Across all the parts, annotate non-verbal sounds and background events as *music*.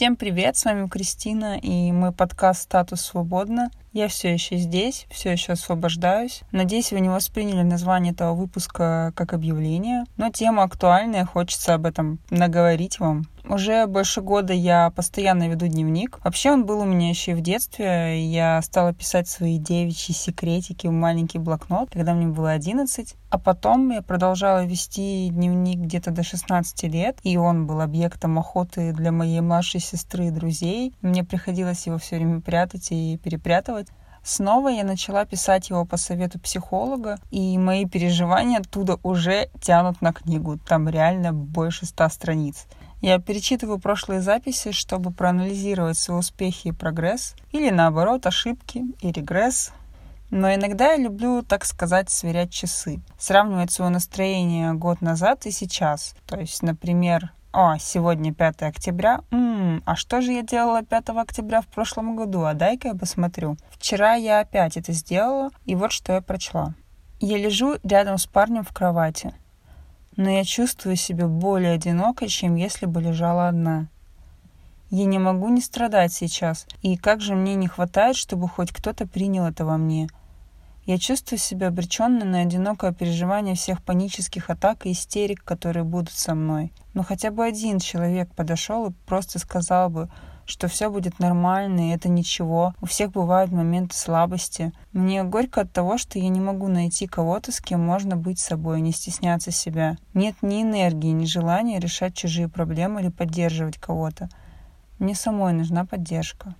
Всем привет, с вами Кристина и мой подкаст «Статус свободно». Я все еще здесь, все еще освобождаюсь. Надеюсь, вы не восприняли название этого выпуска как объявление, но тема актуальная, хочется об этом наговорить вам. Уже больше года я постоянно веду дневник. Вообще он был у меня еще и в детстве. Я стала писать свои девичьи секретики в маленький блокнот, когда мне было 11. А потом я продолжала вести дневник где-то до 16 лет, и он был объектом охоты для моей младшей сестры и друзей. Мне приходилось его все время прятать и перепрятывать. Снова я начала писать его по совету психолога, и мои переживания оттуда уже тянут на книгу. Там реально больше ста страниц. Я перечитываю прошлые записи, чтобы проанализировать свои успехи и прогресс, или наоборот ошибки и регресс. Но иногда я люблю, так сказать, сверять часы, сравнивать свое настроение год назад и сейчас. То есть, например, о, сегодня 5 октября. М-м, а что же я делала 5 октября в прошлом году? А дай-ка я посмотрю. Вчера я опять это сделала, и вот что я прочла. Я лежу рядом с парнем в кровати но я чувствую себя более одинокой, чем если бы лежала одна. Я не могу не страдать сейчас, и как же мне не хватает, чтобы хоть кто-то принял это во мне. Я чувствую себя обреченной на одинокое переживание всех панических атак и истерик, которые будут со мной. Но хотя бы один человек подошел и просто сказал бы, что все будет нормально, и это ничего. У всех бывают моменты слабости. Мне горько от того, что я не могу найти кого-то, с кем можно быть собой, не стесняться себя. Нет ни энергии, ни желания решать чужие проблемы или поддерживать кого-то. Мне самой нужна поддержка.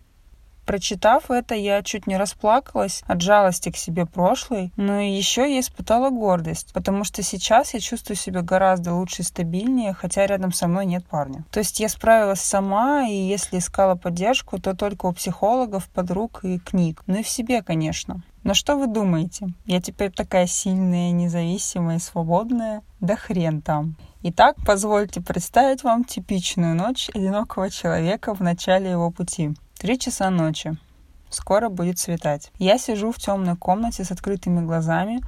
Прочитав это, я чуть не расплакалась от жалости к себе прошлой, но еще я испытала гордость, потому что сейчас я чувствую себя гораздо лучше и стабильнее, хотя рядом со мной нет парня. То есть я справилась сама, и если искала поддержку, то только у психологов, подруг и книг. Ну и в себе, конечно. Но что вы думаете? Я теперь такая сильная, независимая и свободная? Да хрен там. Итак, позвольте представить вам типичную ночь одинокого человека в начале его пути. Три часа ночи. Скоро будет светать. Я сижу в темной комнате с открытыми глазами,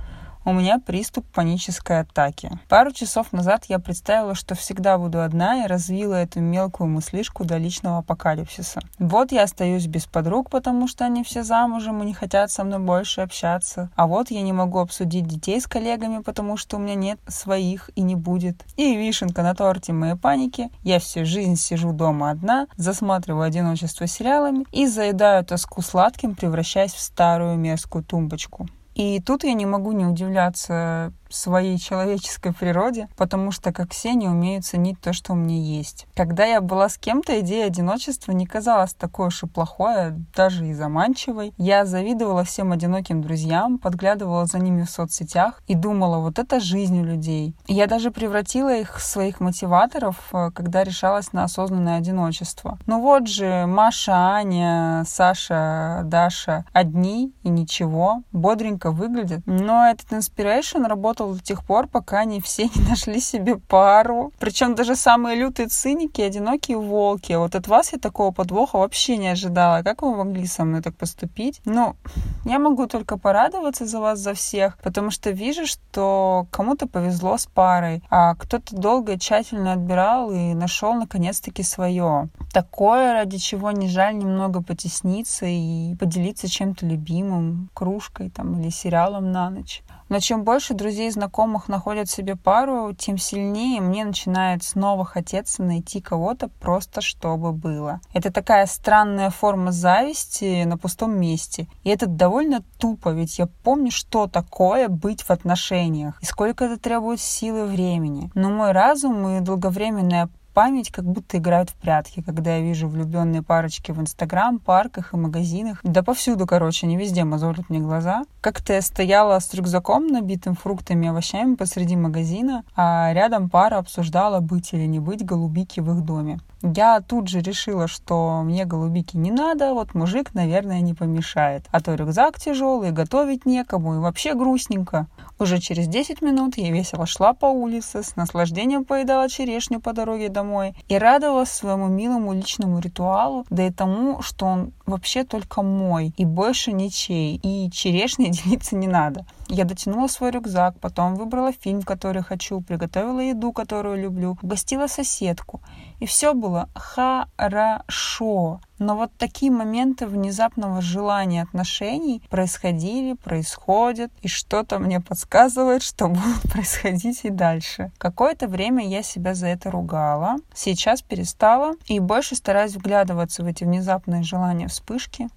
у меня приступ панической атаки. Пару часов назад я представила, что всегда буду одна и развила эту мелкую мыслишку до личного апокалипсиса. Вот я остаюсь без подруг, потому что они все замужем и не хотят со мной больше общаться. А вот я не могу обсудить детей с коллегами, потому что у меня нет своих и не будет. И вишенка на торте моей паники. Я всю жизнь сижу дома одна, засматриваю одиночество сериалами и заедаю тоску сладким, превращаясь в старую мерзкую тумбочку. И тут я не могу не удивляться своей человеческой природе, потому что, как все, не умеют ценить то, что у меня есть. Когда я была с кем-то, идея одиночества не казалась такой уж и плохой, а даже и заманчивой. Я завидовала всем одиноким друзьям, подглядывала за ними в соцсетях и думала, вот это жизнь у людей. Я даже превратила их в своих мотиваторов, э, когда решалась на осознанное одиночество. Ну вот же Маша, Аня, Саша, Даша одни и ничего, бодренько выглядят. Но этот inspiration работал работал до тех пор, пока они все не нашли себе пару. Причем даже самые лютые циники, одинокие волки. Вот от вас я такого подвоха вообще не ожидала. Как вы могли со мной так поступить? Ну, я могу только порадоваться за вас, за всех, потому что вижу, что кому-то повезло с парой, а кто-то долго и тщательно отбирал и нашел наконец-таки свое. Такое, ради чего не жаль немного потесниться и поделиться чем-то любимым, кружкой там или сериалом на ночь. Но чем больше друзей знакомых находят себе пару, тем сильнее мне начинает снова хотеться найти кого-то просто чтобы было. Это такая странная форма зависти на пустом месте. И это довольно тупо, ведь я помню, что такое быть в отношениях и сколько это требует силы времени. Но мой разум и долговременная память как будто играют в прятки, когда я вижу влюбленные парочки в Инстаграм, парках и магазинах. Да повсюду, короче, не везде мозолят мне глаза. Как-то я стояла с рюкзаком, набитым фруктами и овощами посреди магазина, а рядом пара обсуждала, быть или не быть голубики в их доме. Я тут же решила, что мне голубики не надо, вот мужик, наверное, не помешает. А то рюкзак тяжелый, готовить некому и вообще грустненько. Уже через 10 минут я весело шла по улице, с наслаждением поедала черешню по дороге домой и радовалась своему милому личному ритуалу, да и тому, что он вообще только мой и больше ничей, и черешней *laughs* делиться не надо. Я дотянула свой рюкзак, потом выбрала фильм, который хочу, приготовила еду, которую люблю, угостила соседку И все было хорошо. Но вот такие моменты внезапного желания отношений происходили, происходят, и что-то мне подсказывает, что *laughs* будут происходить и дальше. Какое-то время я себя за это ругала, сейчас перестала и больше стараюсь вглядываться в эти внезапные желания вспышки.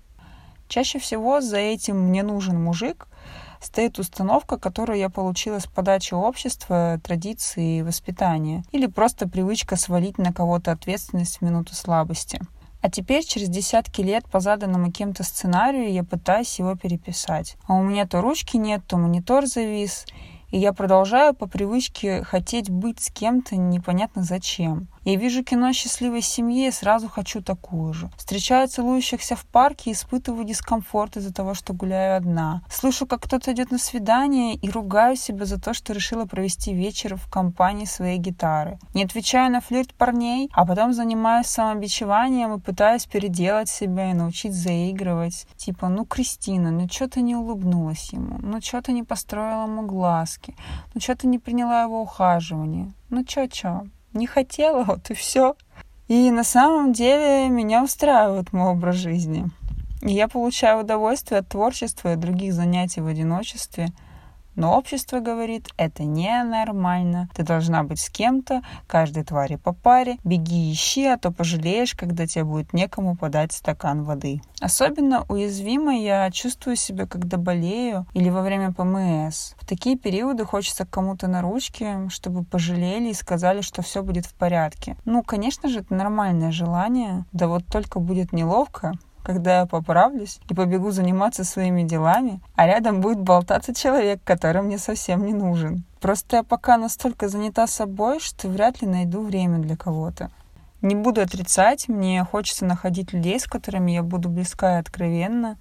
Чаще всего за этим «мне нужен мужик» стоит установка, которую я получила с подачи общества, традиции и воспитания, или просто привычка свалить на кого-то ответственность в минуту слабости. А теперь, через десятки лет по заданному кем-то сценарию, я пытаюсь его переписать. А у меня то ручки нет, то монитор завис, и я продолжаю по привычке хотеть быть с кем-то непонятно зачем. Я вижу кино счастливой семьи и сразу хочу такую же. Встречаю целующихся в парке и испытываю дискомфорт из-за того, что гуляю одна. Слышу, как кто-то идет на свидание и ругаю себя за то, что решила провести вечер в компании своей гитары. Не отвечаю на флирт парней, а потом занимаюсь самобичеванием и пытаюсь переделать себя и научить заигрывать. Типа, ну, Кристина, ну что ты не улыбнулась ему? Ну что ты не построила ему глазки? Ну что ты не приняла его ухаживание? Ну чё-чё? Не хотела, *laughs* вот и все. И на самом деле меня устраивает мой образ жизни. И я получаю удовольствие от творчества и других занятий в одиночестве – но общество говорит, это ненормально. Ты должна быть с кем-то, каждой твари по паре. Беги ищи, а то пожалеешь, когда тебе будет некому подать стакан воды. Особенно уязвимо я чувствую себя, когда болею или во время ПМС. В такие периоды хочется кому-то на ручки, чтобы пожалели и сказали, что все будет в порядке. Ну, конечно же, это нормальное желание, да вот только будет неловко, когда я поправлюсь и побегу заниматься своими делами, а рядом будет болтаться человек, который мне совсем не нужен. Просто я пока настолько занята собой, что вряд ли найду время для кого-то. Не буду отрицать, мне хочется находить людей, с которыми я буду близка и откровенна,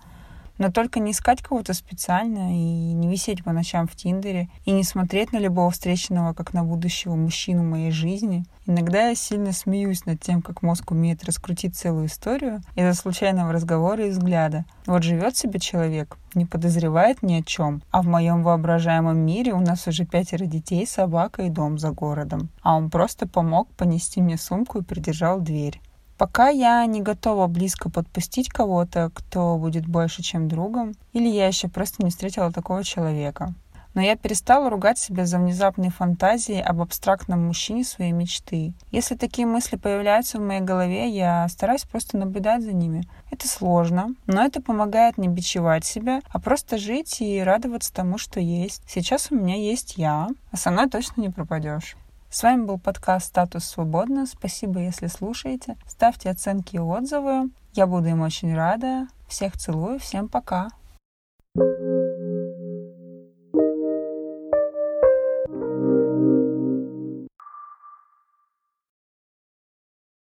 но только не искать кого-то специально и не висеть по ночам в Тиндере, и не смотреть на любого встреченного как на будущего мужчину моей жизни. Иногда я сильно смеюсь над тем, как мозг умеет раскрутить целую историю из-за случайного разговора и взгляда. Вот живет себе человек, не подозревает ни о чем, а в моем воображаемом мире у нас уже пятеро детей, собака и дом за городом. А он просто помог понести мне сумку и придержал дверь. Пока я не готова близко подпустить кого-то, кто будет больше, чем другом, или я еще просто не встретила такого человека. Но я перестала ругать себя за внезапные фантазии об абстрактном мужчине своей мечты. Если такие мысли появляются в моей голове, я стараюсь просто наблюдать за ними. Это сложно, но это помогает не бичевать себя, а просто жить и радоваться тому, что есть. Сейчас у меня есть я, а со мной точно не пропадешь. С вами был подкаст «Статус свободно». Спасибо, если слушаете. Ставьте оценки и отзывы. Я буду им очень рада. Всех целую. Всем пока. thank you